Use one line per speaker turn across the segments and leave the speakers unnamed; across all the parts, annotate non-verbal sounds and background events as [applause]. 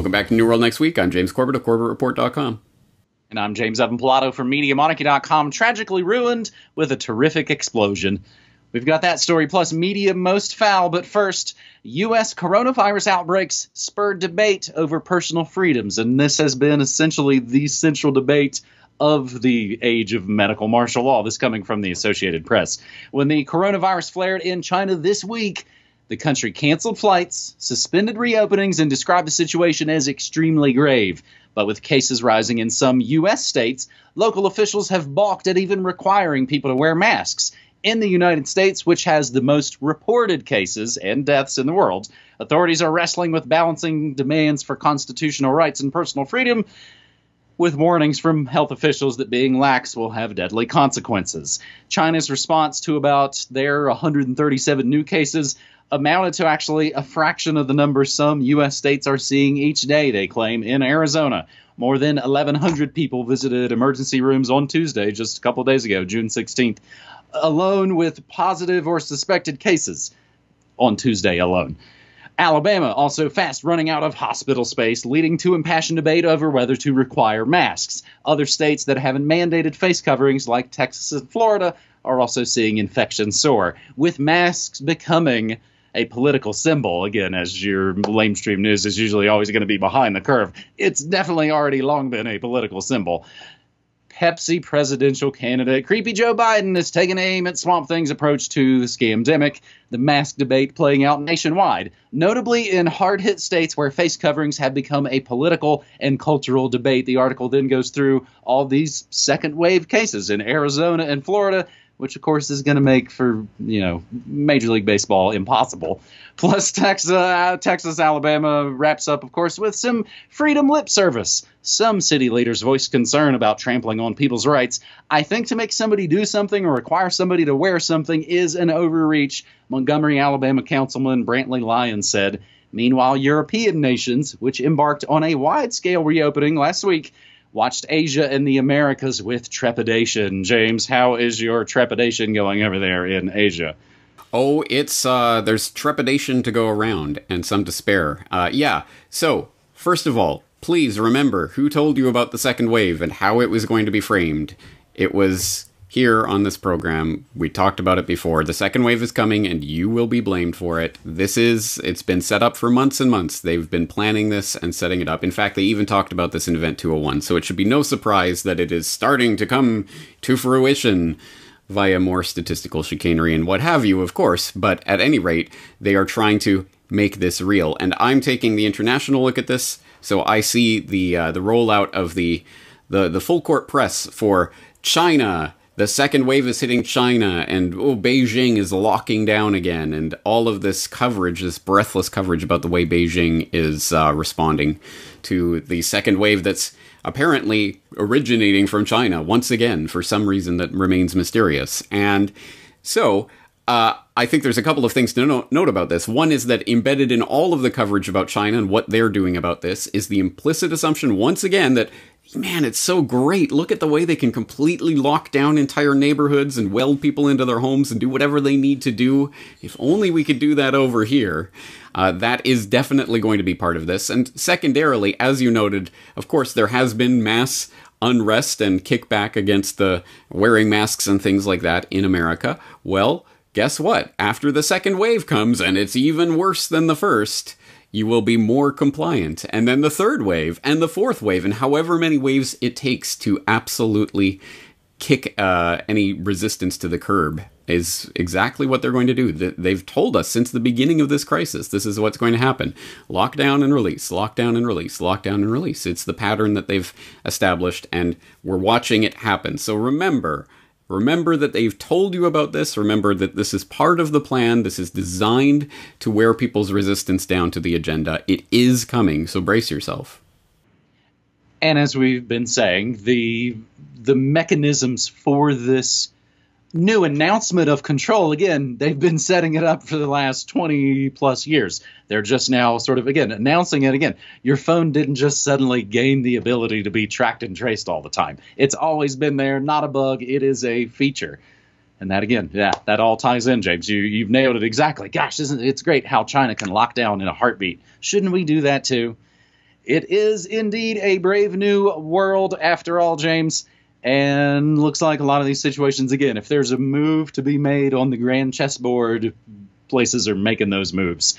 Welcome back to New World next week. I'm James Corbett of CorbettReport.com.
And I'm James Evan Pilato from MediaMonarchy.com, tragically ruined with a terrific explosion. We've got that story plus media most foul, but first, U.S. coronavirus outbreaks spurred debate over personal freedoms, and this has been essentially the central debate of the age of medical martial law. This coming from the Associated Press. When the coronavirus flared in China this week, the country canceled flights, suspended reopenings, and described the situation as extremely grave. But with cases rising in some U.S. states, local officials have balked at even requiring people to wear masks. In the United States, which has the most reported cases and deaths in the world, authorities are wrestling with balancing demands for constitutional rights and personal freedom with warnings from health officials that being lax will have deadly consequences. China's response to about their 137 new cases amounted to actually a fraction of the number some U.S. states are seeing each day, they claim, in Arizona. More than 1,100 people visited emergency rooms on Tuesday, just a couple days ago, June 16th, alone with positive or suspected cases on Tuesday alone. Alabama also fast running out of hospital space, leading to impassioned debate over whether to require masks. Other states that haven't mandated face coverings, like Texas and Florida, are also seeing infections soar, with masks becoming a political symbol. Again, as your lamestream news is usually always going to be behind the curve, it's definitely already long been a political symbol. Pepsi presidential candidate Creepy Joe Biden is taking aim at Swamp Thing's approach to the scamdemic, the mask debate playing out nationwide, notably in hard hit states where face coverings have become a political and cultural debate. The article then goes through all these second wave cases in Arizona and Florida which of course is going to make for you know Major League Baseball impossible. Plus, Texas, uh, Texas, Alabama wraps up, of course, with some freedom lip service. Some city leaders voiced concern about trampling on people's rights. I think to make somebody do something or require somebody to wear something is an overreach. Montgomery, Alabama Councilman Brantley Lyons said. Meanwhile, European nations, which embarked on a wide scale reopening last week, watched Asia and the Americas with trepidation. James, how is your trepidation going over there in Asia?
Oh, it's uh, there's trepidation to go around and some despair. Uh, yeah. So first of all, please remember who told you about the second wave and how it was going to be framed. It was here on this program. We talked about it before. The second wave is coming and you will be blamed for it. This is, it's been set up for months and months. They've been planning this and setting it up. In fact, they even talked about this in Event 201, so it should be no surprise that it is starting to come to fruition via more statistical chicanery and what have you, of course. But at any rate, they are trying to make this real. And I'm taking the international look at this, so I see the uh, the rollout of the the the full court press for China, the second wave is hitting China, and oh, Beijing is locking down again, and all of this coverage, this breathless coverage about the way Beijing is uh, responding to the second wave that's apparently originating from China once again for some reason that remains mysterious. And so, uh, I think there's a couple of things to note about this. One is that embedded in all of the coverage about China and what they're doing about this is the implicit assumption, once again, that man, it's so great. Look at the way they can completely lock down entire neighborhoods and weld people into their homes and do whatever they need to do. If only we could do that over here. Uh, that is definitely going to be part of this. And secondarily, as you noted, of course, there has been mass unrest and kickback against the wearing masks and things like that in America. Well, guess what? After the second wave comes, and it's even worse than the first, you will be more compliant. And then the third wave and the fourth wave, and however many waves it takes to absolutely kick uh, any resistance to the curb is exactly what they're going to do. They've told us since the beginning of this crisis, this is what's going to happen. Lockdown and release, lockdown and release, lockdown and release. It's the pattern that they've established, and we're watching it happen. So remember, Remember that they've told you about this. Remember that this is part of the plan. This is designed to wear people's resistance down to the agenda. It is coming, so brace yourself.
And as we've been saying, the the mechanisms for this new announcement of control. Again they've been setting it up for the last 20 plus years. They're just now sort of again announcing it again. Your phone didn't just suddenly gain the ability to be tracked and traced all the time. It's always been there not a bug. It is a feature. And that again yeah that all ties in james. You you've nailed it exactly. Gosh isn't it, it's great how china can lock down in a heartbeat. Shouldn't we do that too? It is indeed a brave new world after all, James. And looks like a lot of these situations, again, if there's a move to be made on the grand chessboard, places are making those moves.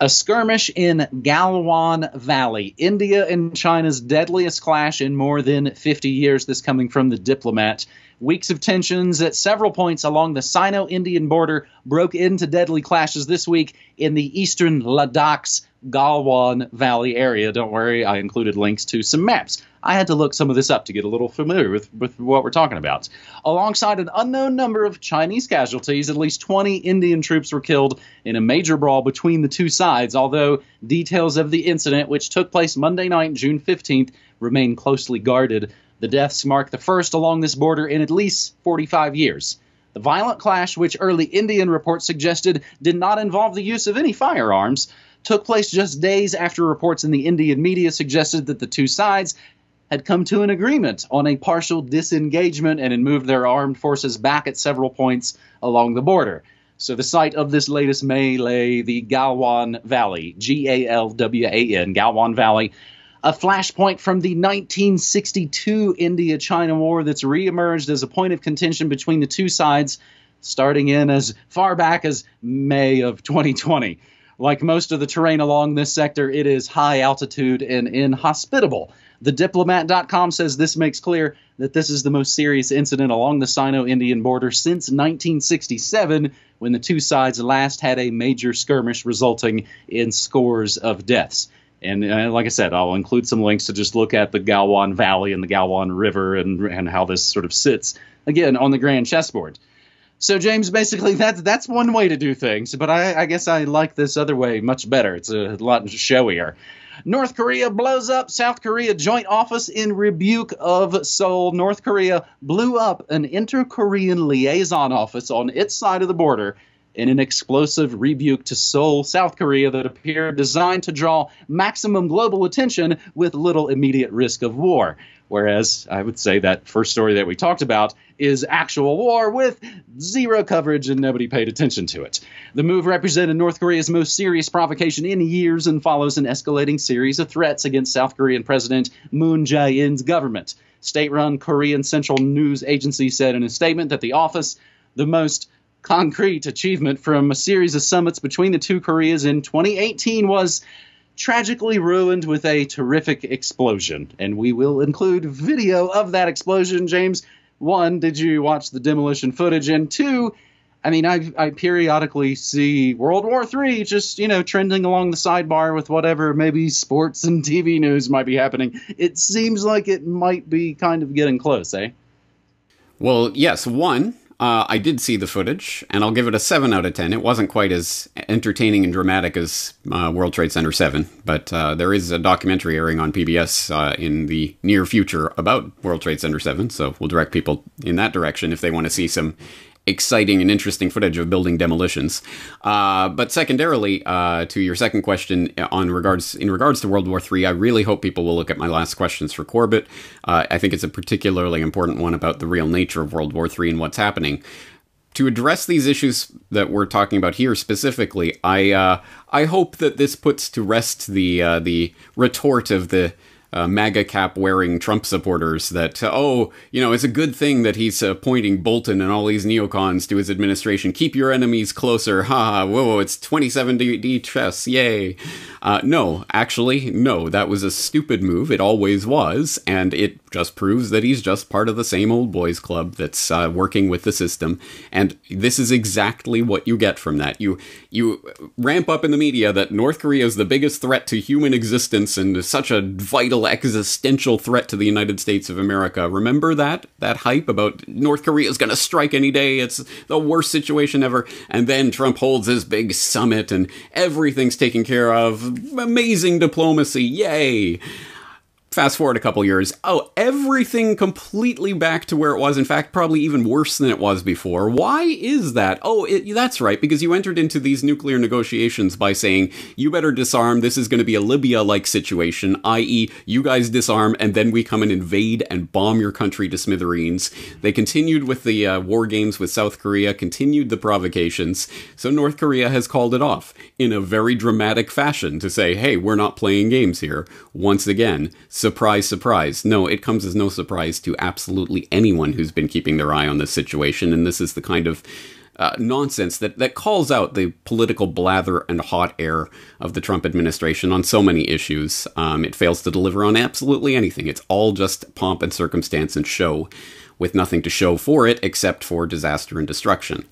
A skirmish in Galwan Valley, India and China's deadliest clash in more than 50 years. This coming from the diplomat. Weeks of tensions at several points along the Sino Indian border broke into deadly clashes this week in the eastern Ladakh's Galwan Valley area. Don't worry, I included links to some maps. I had to look some of this up to get a little familiar with, with what we're talking about. Alongside an unknown number of Chinese casualties, at least 20 Indian troops were killed in a major brawl between the two sides, although details of the incident, which took place Monday night, June 15th, remain closely guarded. The deaths mark the first along this border in at least 45 years. The violent clash, which early Indian reports suggested did not involve the use of any firearms, took place just days after reports in the Indian media suggested that the two sides had come to an agreement on a partial disengagement and had moved their armed forces back at several points along the border. So the site of this latest melee, the Galwan Valley, G A L W A N, Galwan Valley, a flashpoint from the 1962 India China War that's reemerged as a point of contention between the two sides, starting in as far back as May of 2020. Like most of the terrain along this sector, it is high altitude and inhospitable. TheDiplomat.com says this makes clear that this is the most serious incident along the Sino Indian border since 1967, when the two sides last had a major skirmish resulting in scores of deaths. And uh, like I said, I'll include some links to just look at the Galwan Valley and the Galwan River and, and how this sort of sits, again, on the grand chessboard. So James, basically that's that's one way to do things, but I, I, guess I like this other way much better. It's a lot showier. North Korea blows up South Korea joint office in rebuke of Seoul. North Korea blew up an inter-Korean liaison office on its side of the border in an explosive rebuke to Seoul, South Korea that appeared designed to draw maximum global attention with little immediate risk of war. Whereas I would say that first story that we talked about is actual war with zero coverage and nobody paid attention to it. The move represented North Korea's most serious provocation in years and follows an escalating series of threats against South Korean President Moon Jae in's government. State run Korean Central News Agency said in a statement that the office, the most concrete achievement from a series of summits between the two Koreas in 2018 was tragically ruined with a terrific explosion. And we will include video of that explosion. James, one, did you watch the demolition footage? And two, I mean, I, I periodically see World War III just, you know, trending along the sidebar with whatever maybe sports and TV news might be happening. It seems like it might be kind of getting close, eh?
Well, yes. One, uh, I did see the footage, and I'll give it a 7 out of 10. It wasn't quite as entertaining and dramatic as uh, World Trade Center 7, but uh, there is a documentary airing on PBS uh, in the near future about World Trade Center 7, so we'll direct people in that direction if they want to see some exciting and interesting footage of building demolitions. Uh, but secondarily, uh, to your second question on regards in regards to World War III, I really hope people will look at my last questions for Corbett. Uh, I think it's a particularly important one about the real nature of World War III and what's happening. To address these issues that we're talking about here specifically, I uh, I hope that this puts to rest the uh, the retort of the uh, MAGA cap wearing Trump supporters that, uh, oh, you know, it's a good thing that he's appointing Bolton and all these neocons to his administration. Keep your enemies closer. Ha, whoa, it's 27D chess. Yay. Uh, no, actually, no, that was a stupid move. It always was. And it just proves that he's just part of the same old boys club that's uh, working with the system. And this is exactly what you get from that. You, you ramp up in the media that North Korea is the biggest threat to human existence and such a vital existential threat to the United States of America. Remember that? That hype about North Korea is going to strike any day. It's the worst situation ever. And then Trump holds his big summit and everything's taken care of. Amazing diplomacy. Yay. Fast forward a couple years. Oh, everything completely back to where it was. In fact, probably even worse than it was before. Why is that? Oh, it, that's right, because you entered into these nuclear negotiations by saying, you better disarm. This is going to be a Libya like situation, i.e., you guys disarm, and then we come and invade and bomb your country to smithereens. They continued with the uh, war games with South Korea, continued the provocations. So North Korea has called it off in a very dramatic fashion to say, hey, we're not playing games here. Once again, surprise, surprise. No, it comes as no surprise to absolutely anyone who's been keeping their eye on this situation. And this is the kind of uh, nonsense that, that calls out the political blather and hot air of the Trump administration on so many issues. Um, it fails to deliver on absolutely anything. It's all just pomp and circumstance and show, with nothing to show for it except for disaster and destruction.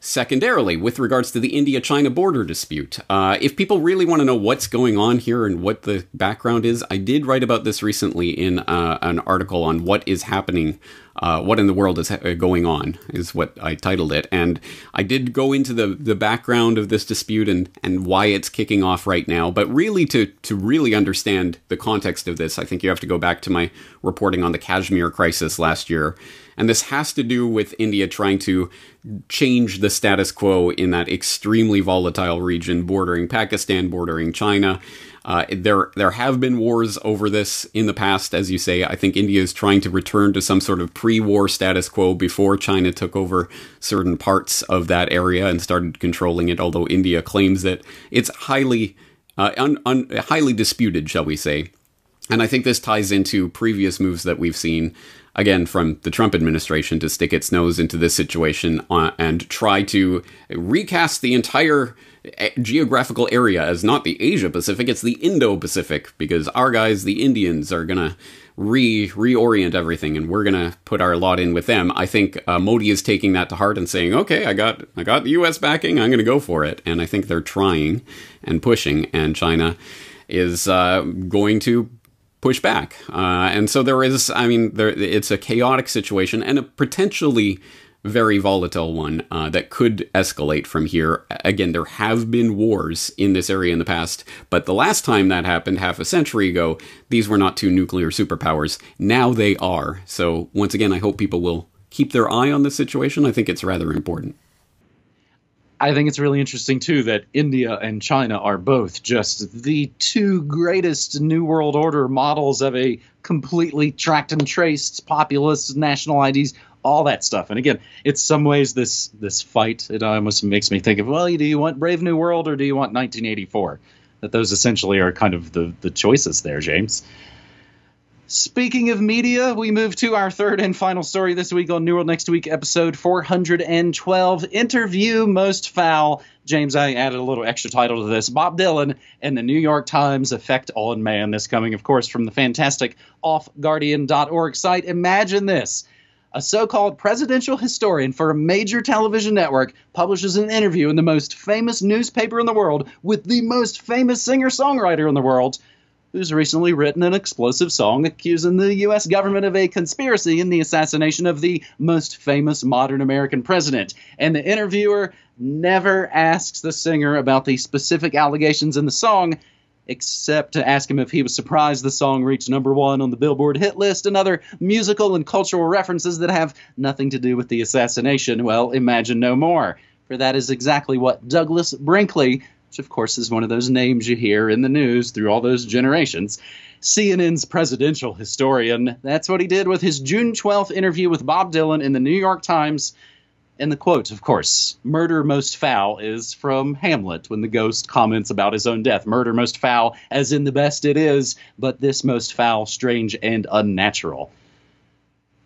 Secondarily, with regards to the India China border dispute, uh, if people really want to know what's going on here and what the background is, I did write about this recently in uh, an article on what is happening, uh, what in the world is going on, is what I titled it. And I did go into the, the background of this dispute and, and why it's kicking off right now. But really, to, to really understand the context of this, I think you have to go back to my reporting on the Kashmir crisis last year. And this has to do with India trying to change the status quo in that extremely volatile region bordering Pakistan, bordering China. Uh, there, there have been wars over this in the past, as you say. I think India is trying to return to some sort of pre-war status quo before China took over certain parts of that area and started controlling it. Although India claims that it's highly, uh, un, un, highly disputed, shall we say. And I think this ties into previous moves that we've seen again from the Trump administration to stick its nose into this situation uh, and try to recast the entire eh, geographical area as not the Asia Pacific, it's the Indo Pacific, because our guys, the Indians, are gonna re reorient everything, and we're gonna put our lot in with them. I think uh, Modi is taking that to heart and saying, "Okay, I got I got the U.S. backing, I'm gonna go for it," and I think they're trying and pushing, and China is uh, going to push back. Uh, and so there is, I mean, there, it's a chaotic situation and a potentially very volatile one uh, that could escalate from here. Again, there have been wars in this area in the past, but the last time that happened, half a century ago, these were not two nuclear superpowers. Now they are. So once again, I hope people will keep their eye on this situation. I think it's rather important.
I think it's really interesting too that India and China are both just the two greatest New World Order models of a completely tracked and traced populist national IDs, all that stuff. And again, it's some ways this this fight it almost makes me think of well, do you want Brave New World or do you want 1984? That those essentially are kind of the the choices there, James. Speaking of media, we move to our third and final story this week on New World Next Week, episode 412 Interview Most Foul. James, I added a little extra title to this Bob Dylan and the New York Times Effect on Man. This coming, of course, from the fantastic offguardian.org site. Imagine this. A so called presidential historian for a major television network publishes an interview in the most famous newspaper in the world with the most famous singer songwriter in the world who's recently written an explosive song accusing the U.S. government of a conspiracy in the assassination of the most famous modern American president. And the interviewer never asks the singer about the specific allegations in the song, except to ask him if he was surprised the song reached number one on the Billboard hit list and other musical and cultural references that have nothing to do with the assassination. Well, imagine no more. For that is exactly what Douglas Brinkley which of course is one of those names you hear in the news through all those generations. CNN's presidential historian. That's what he did with his June 12th interview with Bob Dylan in the New York Times. And the quote, of course, murder most foul is from Hamlet when the ghost comments about his own death. Murder most foul, as in the best it is, but this most foul, strange, and unnatural.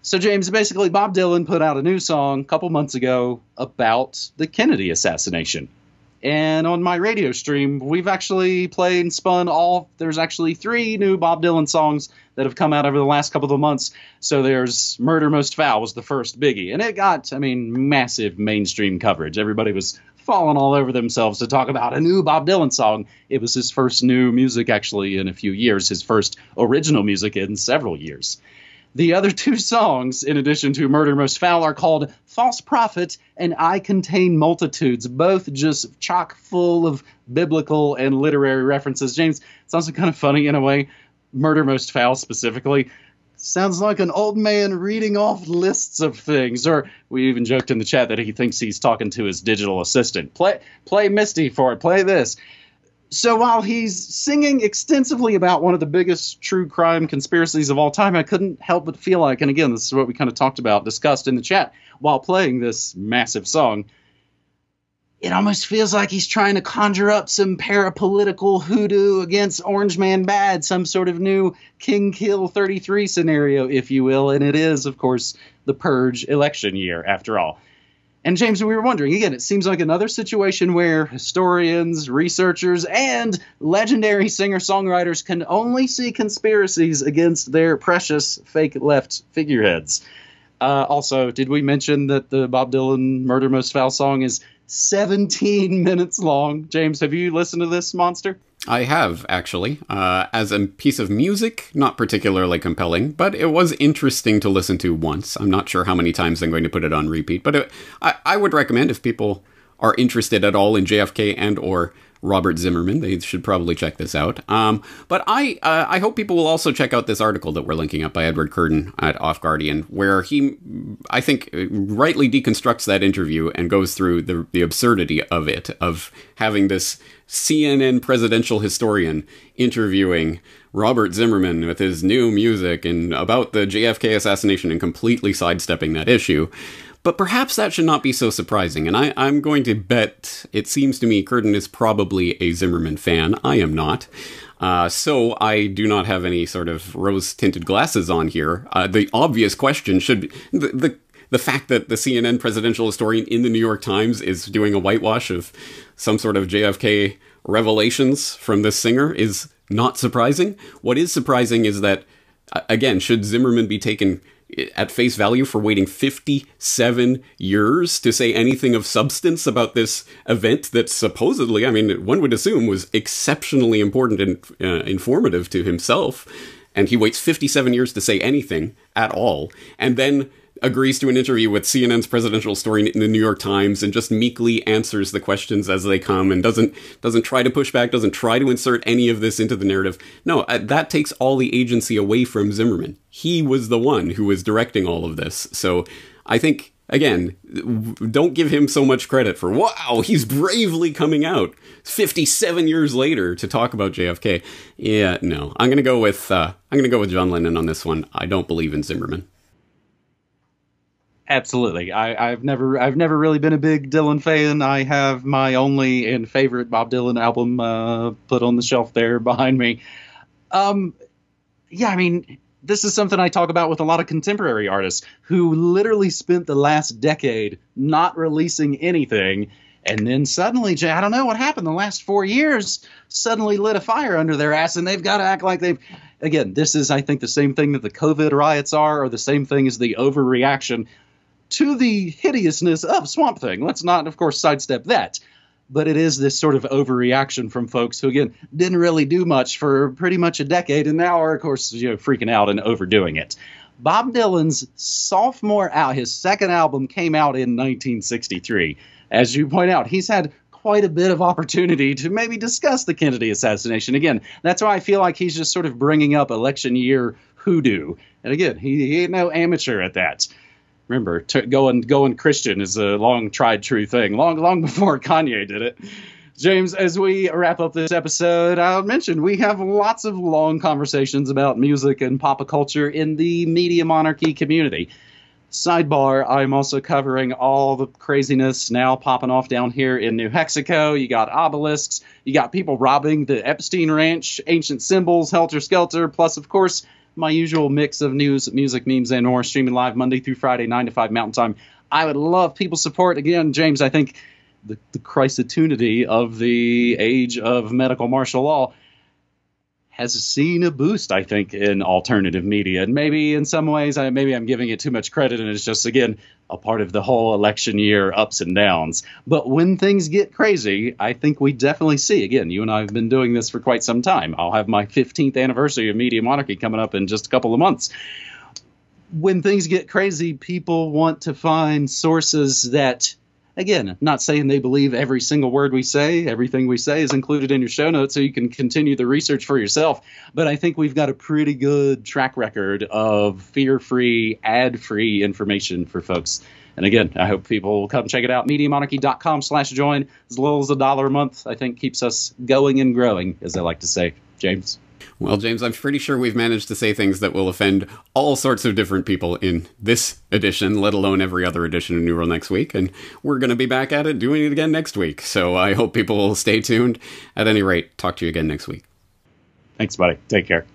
So, James, basically, Bob Dylan put out a new song a couple months ago about the Kennedy assassination. And on my radio stream, we've actually played and spun all. There's actually three new Bob Dylan songs that have come out over the last couple of months. So there's Murder Most Foul was the first biggie, and it got, I mean, massive mainstream coverage. Everybody was falling all over themselves to talk about a new Bob Dylan song. It was his first new music, actually, in a few years, his first original music in several years. The other [laughs] two songs, in addition to Murder Most Foul, are called False Prophet and I Contain Multitudes, both just chock full of biblical and literary references. James, it's also kind of funny in a way. Murder Most Foul specifically sounds like an old man reading off lists of things. Or we even joked in the chat that he thinks he's talking to his digital assistant. Play play Misty for it. Play this. So while he's singing extensively about one of the biggest true crime conspiracies of all time, I couldn't help but feel like, and again, this is what we kind of talked about, discussed in the chat while playing this massive song it almost feels like he's trying to conjure up some parapolitical hoodoo against Orange Man Bad, some sort of new King Kill 33 scenario, if you will. And it is, of course, the Purge election year, after all. And James, we were wondering again, it seems like another situation where historians, researchers, and legendary singer songwriters can only see conspiracies against their precious fake left figureheads. Uh, also, did we mention that the Bob Dylan Murder Most Foul song is 17 minutes long. James, have you listened to this monster?
I have, actually. Uh, as a piece of music, not particularly compelling, but it was interesting to listen to once. I'm not sure how many times I'm going to put it on repeat, but it, I, I would recommend if people are interested at all in JFK and or Robert Zimmerman. They should probably check this out. Um, but I uh, I hope people will also check out this article that we're linking up by Edward Curtin at Off Guardian, where he I think rightly deconstructs that interview and goes through the the absurdity of it of having this CNN presidential historian interviewing Robert Zimmerman with his new music and about the JFK assassination and completely sidestepping that issue. But perhaps that should not be so surprising, and I, am going to bet it seems to me Curtin is probably a Zimmerman fan. I am not. Uh, so I do not have any sort of rose tinted glasses on here. Uh, the obvious question should be the, the the fact that the CNN presidential historian in the New York Times is doing a whitewash of some sort of JFK revelations from this singer is not surprising. What is surprising is that, again, should Zimmerman be taken at face value for waiting 57 years to say anything of substance about this event that supposedly, I mean, one would assume was exceptionally important and uh, informative to himself. And he waits 57 years to say anything at all. And then agrees to an interview with CNN's presidential story in the New York Times and just meekly answers the questions as they come and doesn't doesn't try to push back, doesn't try to insert any of this into the narrative. No, uh, that takes all the agency away from Zimmerman. He was the one who was directing all of this. So I think again, don't give him so much credit for wow, he's bravely coming out 57 years later to talk about JFK. Yeah, no. I'm going to go with uh, I'm going to go with John Lennon on this one. I don't believe in Zimmerman.
Absolutely. I, have never I've never really been a big Dylan fan. I have my only and favorite Bob Dylan album uh, put on the shelf there behind me. Um, yeah, I mean, this is something I talk about with a lot of contemporary artists who literally spent the last decade not releasing anything. And then suddenly, I don't know what happened. The last four years suddenly lit a fire under their ass, and they've got to act like they've. Again, this is, I think, the same thing that the COVID riots are, or the same thing as the overreaction to the hideousness of Swamp Thing. Let's not, of course, sidestep that. But it is this sort of overreaction from folks who, again, didn't really do much for pretty much a decade and now are, of course, you know, freaking out and overdoing it. Bob Dylan's sophomore out, his second album came out in 1963. As you point out, he's had quite a bit of opportunity to maybe discuss the Kennedy assassination. Again, that's why I feel like he's just sort of bringing up election year hoodoo. And again, he, he ain't no amateur at that remember t- going going Christian is a long tried true thing, long long before Kanye did it. James, as we wrap up this episode, I'll mention we have lots of long conversations about music and pop culture in the media monarchy community. Sidebar, I'm also covering all the craziness now popping off down here in New Mexico. You got obelisks, you got people robbing the Epstein Ranch, ancient symbols, helter skelter, plus, of course, my usual mix of news, music, memes, and more, streaming live Monday through Friday, 9 to 5 Mountain Time. I would love people support. Again, James, I think the, the crisitunity of the age of medical martial law has seen a boost, I think, in alternative media. And maybe in some ways, I, maybe I'm giving it too much credit, and it's just, again, a part of the whole election year ups and downs. But when things get crazy, I think we definitely see. Again, you and I have been doing this for quite some time. I'll have my 15th anniversary of Media Monarchy coming up in just a couple of months. When things get crazy, people want to find sources that Again, not saying they believe every single word we say, everything we say is included in your show notes so you can continue the research for yourself. But I think we've got a pretty good track record of fear free, ad free information for folks. And again, I hope people will come check it out. MediaMonarchy.com slash join. As little as a dollar a month, I think keeps us going and growing, as I like to say. James.
Well, James, I'm pretty sure we've managed to say things that will offend all sorts of different people in this edition, let alone every other edition of New World next week. And we're going to be back at it doing it again next week. So I hope people will stay tuned. At any rate, talk to you again next week.
Thanks, buddy. Take care.